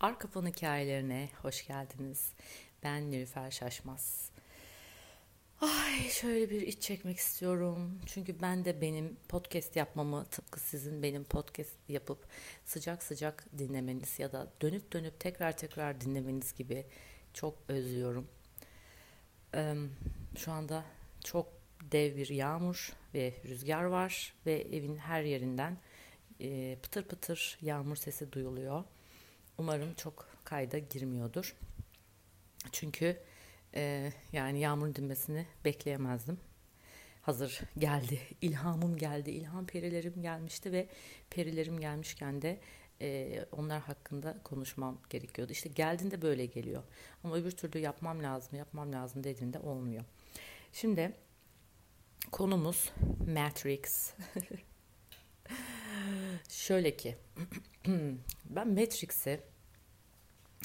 Arka Fon Hikayelerine hoş geldiniz. Ben Nilüfer Şaşmaz. Ay şöyle bir iç çekmek istiyorum. Çünkü ben de benim podcast yapmamı tıpkı sizin benim podcast yapıp sıcak sıcak dinlemeniz ya da dönüp dönüp tekrar tekrar dinlemeniz gibi çok özlüyorum. Şu anda çok dev bir yağmur ve rüzgar var ve evin her yerinden pıtır pıtır yağmur sesi duyuluyor. Umarım çok kayda girmiyordur. Çünkü e, yani yağmurun dinmesini bekleyemezdim. Hazır geldi, ilhamım geldi, ilham perilerim gelmişti ve perilerim gelmişken de e, onlar hakkında konuşmam gerekiyordu. İşte geldiğinde böyle geliyor. Ama öbür türlü yapmam lazım, yapmam lazım dediğinde olmuyor. Şimdi konumuz Matrix. Şöyle ki ben Matrix'i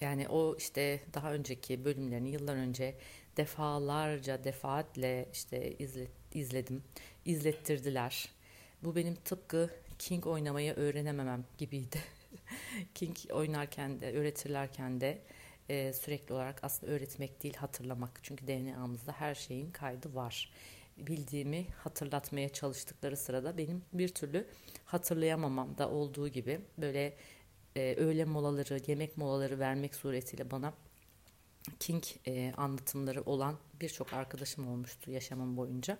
yani o işte daha önceki bölümlerini yıllar önce defalarca defaatle işte izlet, izledim. izlettirdiler. Bu benim tıpkı King oynamayı öğrenememem gibiydi. King oynarken de öğretirlerken de e, sürekli olarak aslında öğretmek değil hatırlamak. Çünkü DNA'mızda her şeyin kaydı var. Bildiğimi hatırlatmaya çalıştıkları sırada benim bir türlü hatırlayamamam da olduğu gibi böyle e, öğle molaları, yemek molaları vermek suretiyle bana King e, anlatımları olan birçok arkadaşım olmuştu yaşamım boyunca.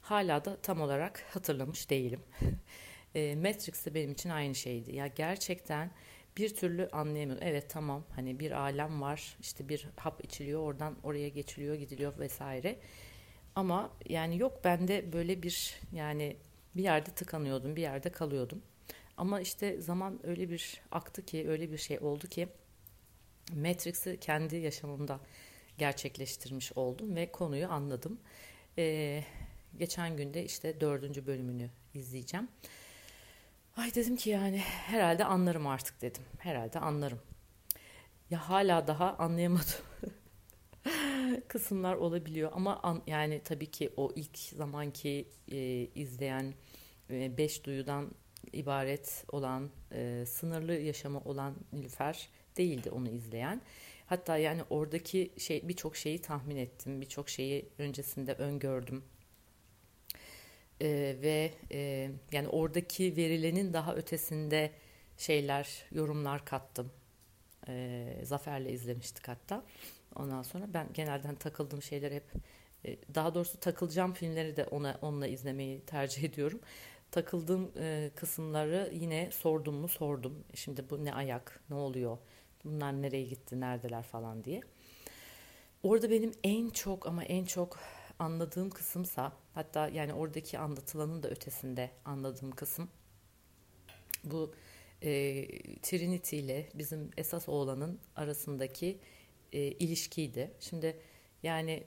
Hala da tam olarak hatırlamış değilim. e, Matrix de benim için aynı şeydi. Ya gerçekten bir türlü anlayamıyorum. Evet tamam hani bir alem var işte bir hap içiliyor oradan oraya geçiliyor gidiliyor vesaire. Ama yani yok bende böyle bir yani bir yerde tıkanıyordum bir yerde kalıyordum. Ama işte zaman öyle bir aktı ki, öyle bir şey oldu ki Matrix'i kendi yaşamımda gerçekleştirmiş oldum ve konuyu anladım. Ee, geçen günde işte dördüncü bölümünü izleyeceğim. Ay dedim ki yani herhalde anlarım artık dedim. Herhalde anlarım. Ya hala daha anlayamadım. kısımlar olabiliyor ama an, yani tabii ki o ilk zamanki e, izleyen e, beş duyudan ibaret olan, e, sınırlı yaşamı olan Nilüfer değildi onu izleyen. Hatta yani oradaki şey birçok şeyi tahmin ettim, birçok şeyi öncesinde öngördüm. E, ve e, yani oradaki verilenin daha ötesinde şeyler, yorumlar kattım. E, Zafer'le izlemiştik hatta. Ondan sonra ben genelden takıldığım şeyler hep e, daha doğrusu takılacağım filmleri de ona onunla izlemeyi tercih ediyorum takıldığım e, kısımları yine sordum mu sordum. Şimdi bu ne ayak, ne oluyor, bunlar nereye gitti, neredeler falan diye. Orada benim en çok ama en çok anladığım kısımsa hatta yani oradaki anlatılanın da ötesinde anladığım kısım bu e, Trinity ile bizim esas oğlanın arasındaki e, ilişkiydi. Şimdi yani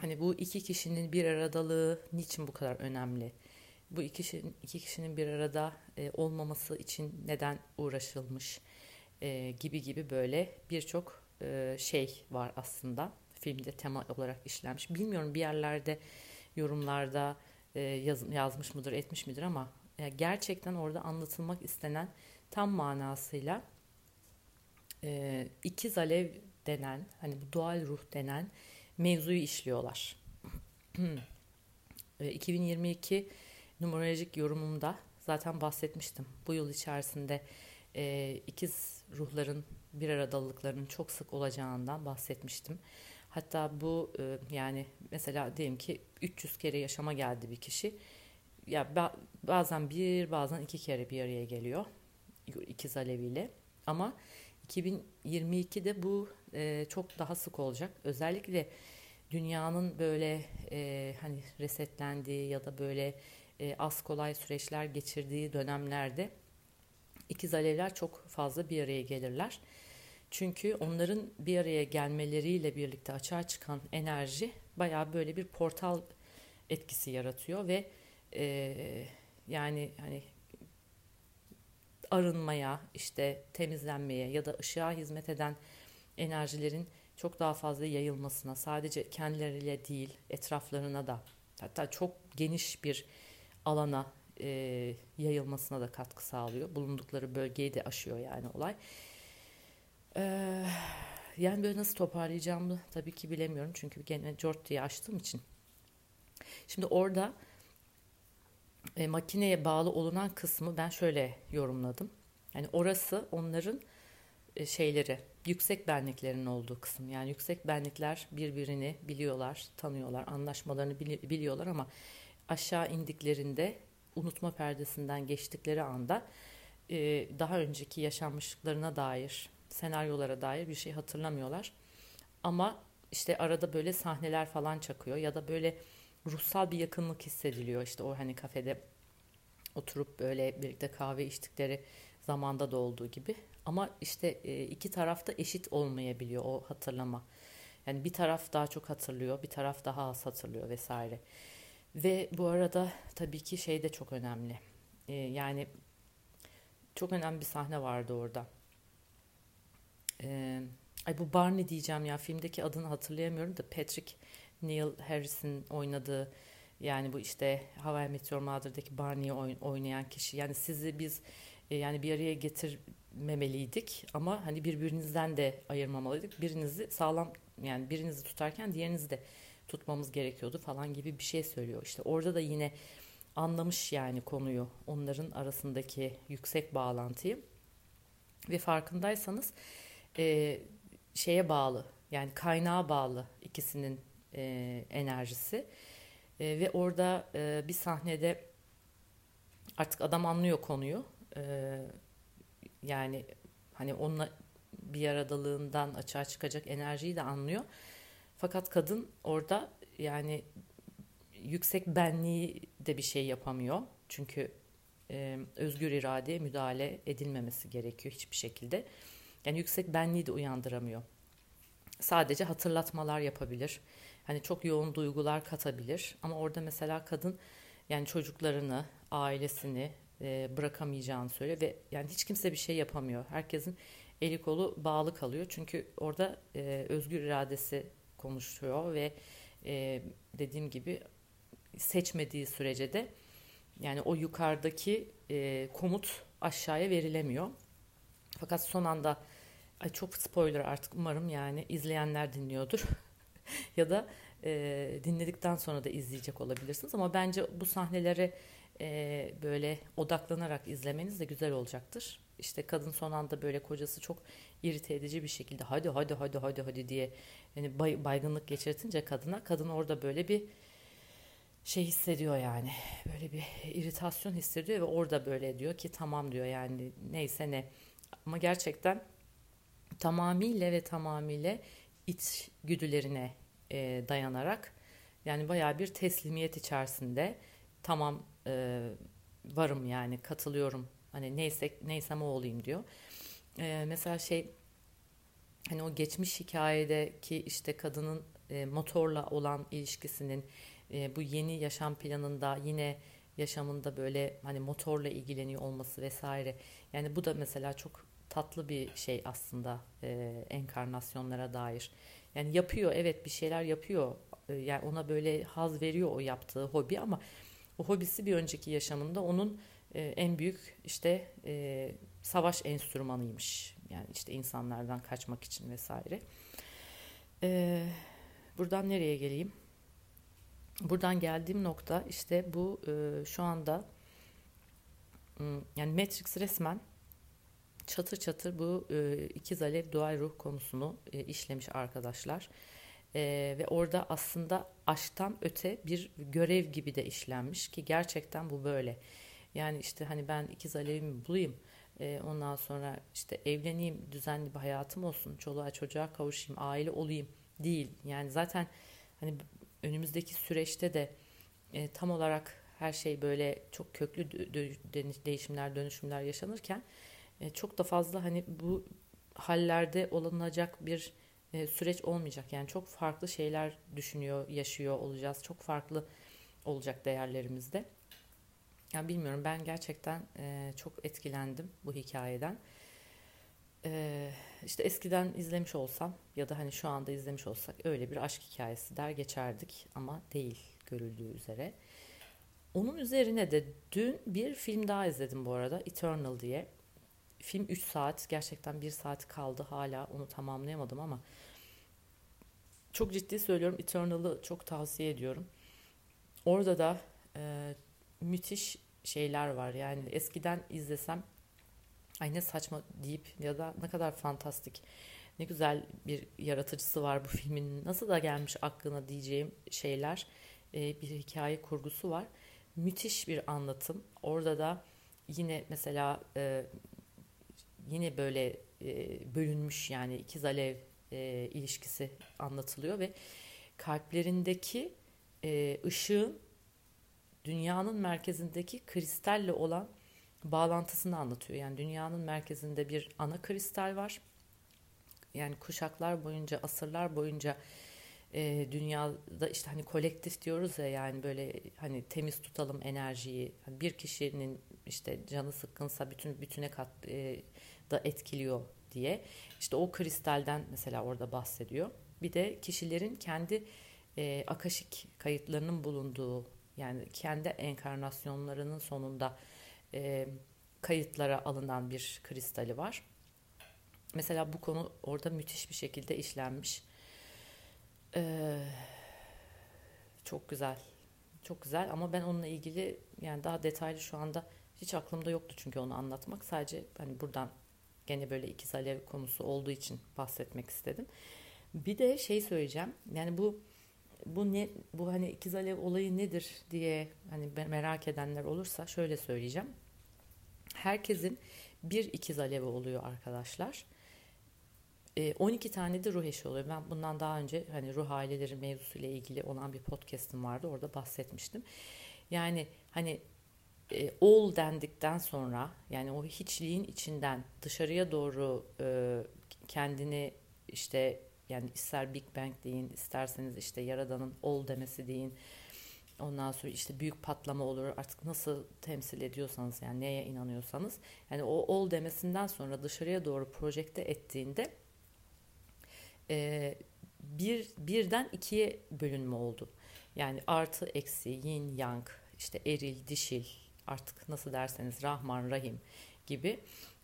hani bu iki kişinin bir aradalığı niçin bu kadar önemli? bu iki kişinin, iki kişinin bir arada e, olmaması için neden uğraşılmış e, gibi gibi böyle birçok e, şey var aslında filmde tema olarak işlenmiş. Bilmiyorum bir yerlerde yorumlarda e, yaz, yazmış mıdır etmiş midir ama e, gerçekten orada anlatılmak istenen tam manasıyla e, ikiz alev denen hani bu doğal ruh denen mevzuyu işliyorlar. 2022 numerolojik yorumumda zaten bahsetmiştim. Bu yıl içerisinde e, ikiz ruhların bir aradalıklarının çok sık olacağından bahsetmiştim. Hatta bu e, yani mesela diyelim ki 300 kere yaşama geldi bir kişi. Ya bazen bir bazen iki kere bir araya geliyor ikiz aleviyle. Ama 2022'de bu e, çok daha sık olacak. Özellikle dünyanın böyle e, hani resetlendiği ya da böyle e, az kolay süreçler geçirdiği dönemlerde ikiz alevler çok fazla bir araya gelirler. Çünkü onların bir araya gelmeleriyle birlikte açığa çıkan enerji bayağı böyle bir portal etkisi yaratıyor ve e, yani hani arınmaya, işte temizlenmeye ya da ışığa hizmet eden enerjilerin çok daha fazla yayılmasına, sadece kendileriyle değil, etraflarına da hatta çok geniş bir alana e, yayılmasına da katkı sağlıyor. Bulundukları bölgeyi de aşıyor yani olay. Ee, yani böyle nasıl toparlayacağımı tabii ki bilemiyorum. Çünkü gene Jort diye açtığım için. Şimdi orada e, makineye bağlı olunan kısmı ben şöyle yorumladım. Yani orası onların e, şeyleri, yüksek benliklerin olduğu kısım. Yani yüksek benlikler birbirini biliyorlar, tanıyorlar, anlaşmalarını biliyorlar ama aşağı indiklerinde unutma perdesinden geçtikleri anda e, daha önceki yaşanmışlıklarına dair, senaryolara dair bir şey hatırlamıyorlar. Ama işte arada böyle sahneler falan çakıyor ya da böyle ruhsal bir yakınlık hissediliyor. İşte o hani kafede oturup böyle birlikte kahve içtikleri zamanda da olduğu gibi. Ama işte e, iki tarafta eşit olmayabiliyor o hatırlama. Yani bir taraf daha çok hatırlıyor, bir taraf daha az hatırlıyor vesaire. Ve bu arada tabii ki şey de çok önemli. E, yani çok önemli bir sahne vardı orada. E, ay bu Barney diyeceğim ya filmdeki adını hatırlayamıyorum da Patrick Neil Harris'in oynadığı yani bu işte Hawaii Meteor Mother'daki Barney'i oynayan kişi. Yani sizi biz e, yani bir araya getirmemeliydik ama hani birbirinizden de ayırmamalıydık. Birinizi sağlam yani birinizi tutarken diğerinizi de tutmamız gerekiyordu falan gibi bir şey söylüyor. İşte orada da yine anlamış yani konuyu onların arasındaki yüksek bağlantıyı ve farkındaysanız e, şeye bağlı yani kaynağa bağlı ikisinin e, enerjisi e, ve orada e, bir sahnede artık adam anlıyor konuyu e, yani hani onunla bir aradalığından açığa çıkacak enerjiyi de anlıyor. Fakat kadın orada yani yüksek benliği de bir şey yapamıyor. Çünkü e, özgür iradeye müdahale edilmemesi gerekiyor hiçbir şekilde. Yani yüksek benliği de uyandıramıyor. Sadece hatırlatmalar yapabilir. Hani çok yoğun duygular katabilir. Ama orada mesela kadın yani çocuklarını, ailesini e, bırakamayacağını söylüyor ve yani hiç kimse bir şey yapamıyor. Herkesin eli kolu bağlı kalıyor. Çünkü orada e, özgür iradesi konuşuyor ve e, dediğim gibi seçmediği sürece de yani o yukarıdaki e, komut aşağıya verilemiyor. Fakat son anda ay çok spoiler artık umarım yani izleyenler dinliyordur ya da e, dinledikten sonra da izleyecek olabilirsiniz. Ama bence bu sahneleri e, böyle odaklanarak izlemeniz de güzel olacaktır. İşte kadın son anda böyle kocası çok irite edici bir şekilde hadi hadi hadi hadi hadi diye yani bay, baygınlık geçirtince kadına kadın orada böyle bir şey hissediyor yani. Böyle bir iritasyon hissediyor ve orada böyle diyor ki tamam diyor yani neyse ne. Ama gerçekten tamamıyla ve tamamıyla iç güdülerine e, dayanarak yani baya bir teslimiyet içerisinde tamam e, varım yani katılıyorum hani neyse neysem o olayım diyor. E, mesela şey hani o geçmiş hikayedeki işte kadının e, motorla olan ilişkisinin e, bu yeni yaşam planında yine yaşamında böyle hani motorla ilgileniyor olması vesaire. Yani bu da mesela çok tatlı bir şey aslında e, enkarnasyonlara dair. Yani yapıyor evet bir şeyler yapıyor. E, yani ona böyle haz veriyor o yaptığı hobi ama o hobisi bir önceki yaşamında onun e, en büyük işte e, savaş enstrümanıymış. Yani işte insanlardan kaçmak için vesaire. E, buradan nereye geleyim? Buradan geldiğim nokta işte bu e, şu anda yani Matrix resmen çatır çatır bu e, ikiz alev dual ruh konusunu e, işlemiş arkadaşlar. E, ve orada aslında aşktan öte bir görev gibi de işlenmiş ki gerçekten bu böyle. Yani işte hani ben ikiz alevimi bulayım. E, ondan sonra işte evleneyim, düzenli bir hayatım olsun, çoluğa çocuğa kavuşayım, aile olayım değil. Yani zaten hani önümüzdeki süreçte de e, tam olarak her şey böyle çok köklü değişimler, dönüşümler yaşanırken e, çok da fazla hani bu hallerde olunacak bir e, süreç olmayacak. Yani çok farklı şeyler düşünüyor, yaşıyor olacağız. Çok farklı olacak değerlerimizde. Yani bilmiyorum ben gerçekten e, çok etkilendim bu hikayeden. E, işte eskiden izlemiş olsam ya da hani şu anda izlemiş olsak öyle bir aşk hikayesi der geçerdik ama değil görüldüğü üzere. Onun üzerine de dün bir film daha izledim bu arada Eternal diye film 3 saat gerçekten 1 saat kaldı. Hala onu tamamlayamadım ama çok ciddi söylüyorum Eternal'ı çok tavsiye ediyorum. Orada da e, müthiş şeyler var. Yani eskiden izlesem ay ne saçma deyip ya da ne kadar fantastik ne güzel bir yaratıcısı var bu filmin nasıl da gelmiş aklına diyeceğim şeyler e, bir hikaye kurgusu var. Müthiş bir anlatım. Orada da yine mesela e, yine böyle e, bölünmüş yani ikiz alev e, ilişkisi anlatılıyor ve kalplerindeki e, ışığın dünyanın merkezindeki kristalle olan bağlantısını anlatıyor. Yani dünyanın merkezinde bir ana kristal var. Yani kuşaklar boyunca, asırlar boyunca e, dünyada işte hani kolektif diyoruz ya yani böyle hani temiz tutalım enerjiyi. Bir kişinin işte canı sıkkınsa bütün bütüne kat e, da etkiliyor diye. İşte o kristalden mesela orada bahsediyor. Bir de kişilerin kendi e, akaşik kayıtlarının bulunduğu yani kendi enkarnasyonlarının sonunda e, kayıtlara alınan bir kristali var. Mesela bu konu orada müthiş bir şekilde işlenmiş. Ee, çok güzel. Çok güzel ama ben onunla ilgili yani daha detaylı şu anda hiç aklımda yoktu çünkü onu anlatmak. Sadece hani buradan gene böyle ikiz alev konusu olduğu için bahsetmek istedim. Bir de şey söyleyeceğim. Yani bu bu ne bu hani ikiz alev olayı nedir diye hani merak edenler olursa şöyle söyleyeceğim. Herkesin bir ikiz alevi oluyor arkadaşlar. 12 tane de ruh eşi oluyor. Ben bundan daha önce hani ruh aileleri mevzusuyla ilgili olan bir podcast'im vardı. Orada bahsetmiştim. Yani hani e, all dendikten sonra yani o hiçliğin içinden dışarıya doğru e, kendini işte yani ister Big Bang deyin isterseniz işte Yaradan'ın all demesi deyin ondan sonra işte büyük patlama olur artık nasıl temsil ediyorsanız yani neye inanıyorsanız yani o all demesinden sonra dışarıya doğru projekte ettiğinde e, bir birden ikiye bölünme oldu. Yani artı eksi yin yang işte eril dişil artık nasıl derseniz Rahman Rahim gibi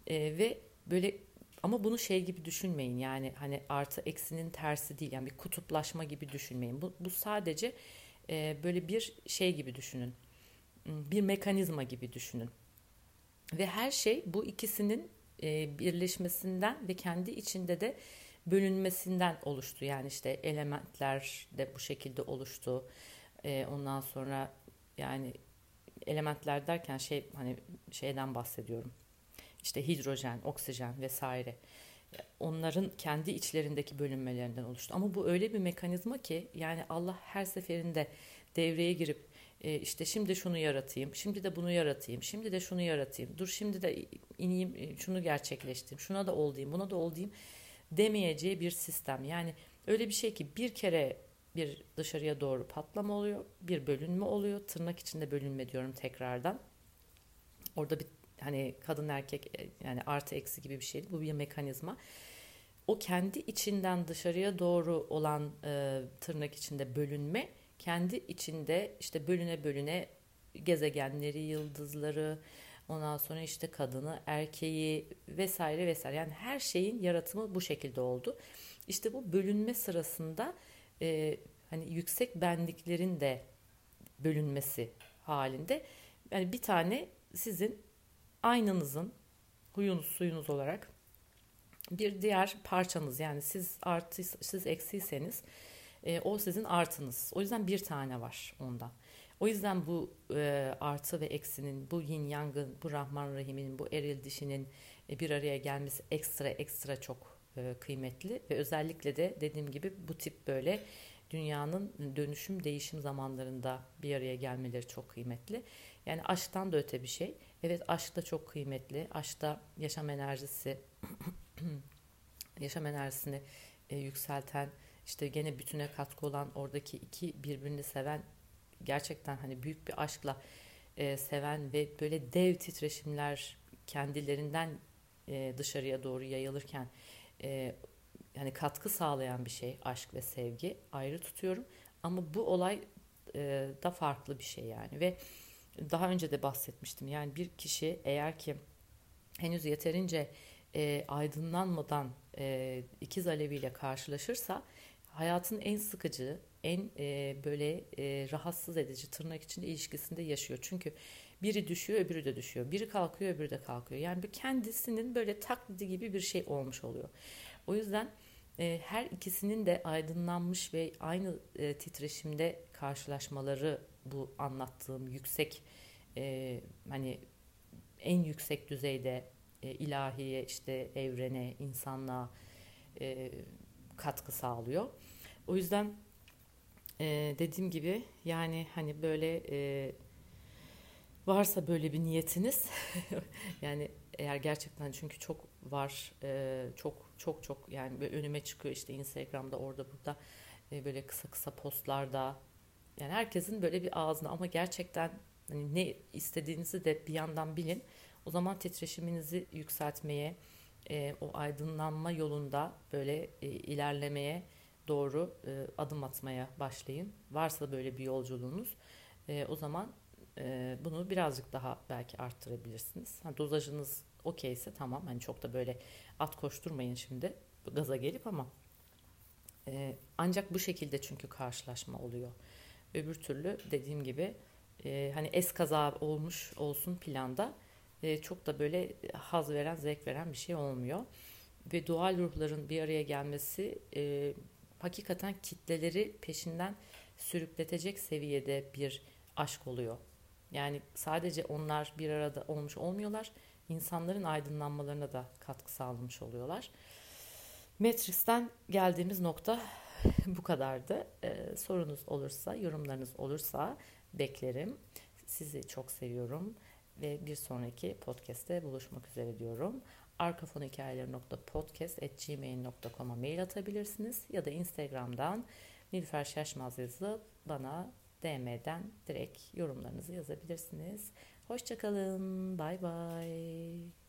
e, ve böyle ama bunu şey gibi düşünmeyin yani hani artı eksinin tersi değil yani bir kutuplaşma gibi düşünmeyin. Bu, bu sadece e, böyle bir şey gibi düşünün. Bir mekanizma gibi düşünün. Ve her şey bu ikisinin e, birleşmesinden ve kendi içinde de bölünmesinden oluştu. Yani işte elementler de bu şekilde oluştu. E, ondan sonra yani elementler derken şey hani şeyden bahsediyorum. İşte hidrojen, oksijen vesaire. Onların kendi içlerindeki bölünmelerinden oluştu. Ama bu öyle bir mekanizma ki yani Allah her seferinde devreye girip e, işte şimdi şunu yaratayım, şimdi de bunu yaratayım, şimdi de şunu yaratayım, dur şimdi de ineyim e, şunu gerçekleştireyim, şuna da ol diyeyim, buna da ol diyeyim demeyeceği bir sistem. Yani öyle bir şey ki bir kere bir dışarıya doğru patlama oluyor, bir bölünme oluyor. Tırnak içinde bölünme diyorum tekrardan. Orada bir hani kadın erkek e, yani artı eksi gibi bir şeydi. Bu bir mekanizma. O kendi içinden dışarıya doğru olan e, tırnak içinde bölünme kendi içinde işte bölüne bölüne gezegenleri, yıldızları, ondan sonra işte kadını, erkeği vesaire vesaire. Yani her şeyin yaratımı bu şekilde oldu. İşte bu bölünme sırasında e, hani yüksek benliklerin de bölünmesi halinde yani bir tane sizin aynanızın huyunuz suyunuz olarak bir diğer parçanız yani siz artı siz eksiyseniz e, o sizin artınız. O yüzden bir tane var ondan. O yüzden bu e, artı ve eksinin, bu yin yangın, bu Rahman Rahim'in, bu eril dişinin e, bir araya gelmesi ekstra ekstra çok e, kıymetli ve özellikle de dediğim gibi bu tip böyle dünyanın dönüşüm değişim zamanlarında bir araya gelmeleri çok kıymetli. Yani aşktan da öte bir şey. Evet aşk da çok kıymetli. Aşkta yaşam enerjisi yaşam enerjisini e, yükselten işte gene bütüne katkı olan oradaki iki birbirini seven gerçekten hani büyük bir aşkla e, seven ve böyle dev titreşimler kendilerinden dışarıya doğru yayılırken e, yani katkı sağlayan bir şey aşk ve sevgi ayrı tutuyorum. Ama bu olay e, da farklı bir şey yani. Ve daha önce de bahsetmiştim. Yani bir kişi eğer ki henüz yeterince e, aydınlanmadan e, ikiz aleviyle karşılaşırsa hayatın en sıkıcı, en e, böyle e, rahatsız edici tırnak içinde ilişkisinde yaşıyor. Çünkü biri düşüyor öbürü de düşüyor. Biri kalkıyor öbürü de kalkıyor. Yani bir kendisinin böyle taklidi gibi bir şey olmuş oluyor. O yüzden e, her ikisinin de aydınlanmış ve aynı e, titreşimde karşılaşmaları bu anlattığım yüksek e, hani en yüksek düzeyde e, ilahiye işte evrene insanlığa e, katkı sağlıyor. O yüzden e, dediğim gibi yani hani böyle e, varsa böyle bir niyetiniz yani eğer gerçekten çünkü çok var e, çok çok çok yani böyle önüme çıkıyor işte Instagram'da orada burada e, böyle kısa kısa postlarda yani herkesin böyle bir ağzına ama gerçekten hani ne istediğinizi de bir yandan bilin. O zaman titreşiminizi yükseltmeye, e, o aydınlanma yolunda böyle ilerlemeye doğru adım atmaya başlayın. Varsa böyle bir yolculuğunuz, o zaman e, bunu birazcık daha belki arttırabilirsiniz. Ha, dozajınız okeyse tamam. Hani çok da böyle at koşturmayın şimdi gaza gelip ama e, ancak bu şekilde çünkü karşılaşma oluyor. Öbür türlü dediğim gibi e, hani es kaza olmuş olsun planda e, çok da böyle haz veren, zevk veren bir şey olmuyor. Ve doğal ruhların bir araya gelmesi e, hakikaten kitleleri peşinden sürükletecek seviyede bir aşk oluyor. Yani sadece onlar bir arada olmuş olmuyorlar, insanların aydınlanmalarına da katkı sağlamış oluyorlar. Matrix'ten geldiğimiz nokta bu kadardı. Ee, sorunuz olursa, yorumlarınız olursa beklerim. Sizi çok seviyorum ve bir sonraki podcast'te buluşmak üzere diyorum. arkafonhikayeleri.podcast.gmail.com'a mail atabilirsiniz ya da Instagram'dan Nilüfer Şaşmaz yazıp bana DM'den direkt yorumlarınızı yazabilirsiniz. Hoşçakalın. Bay bay.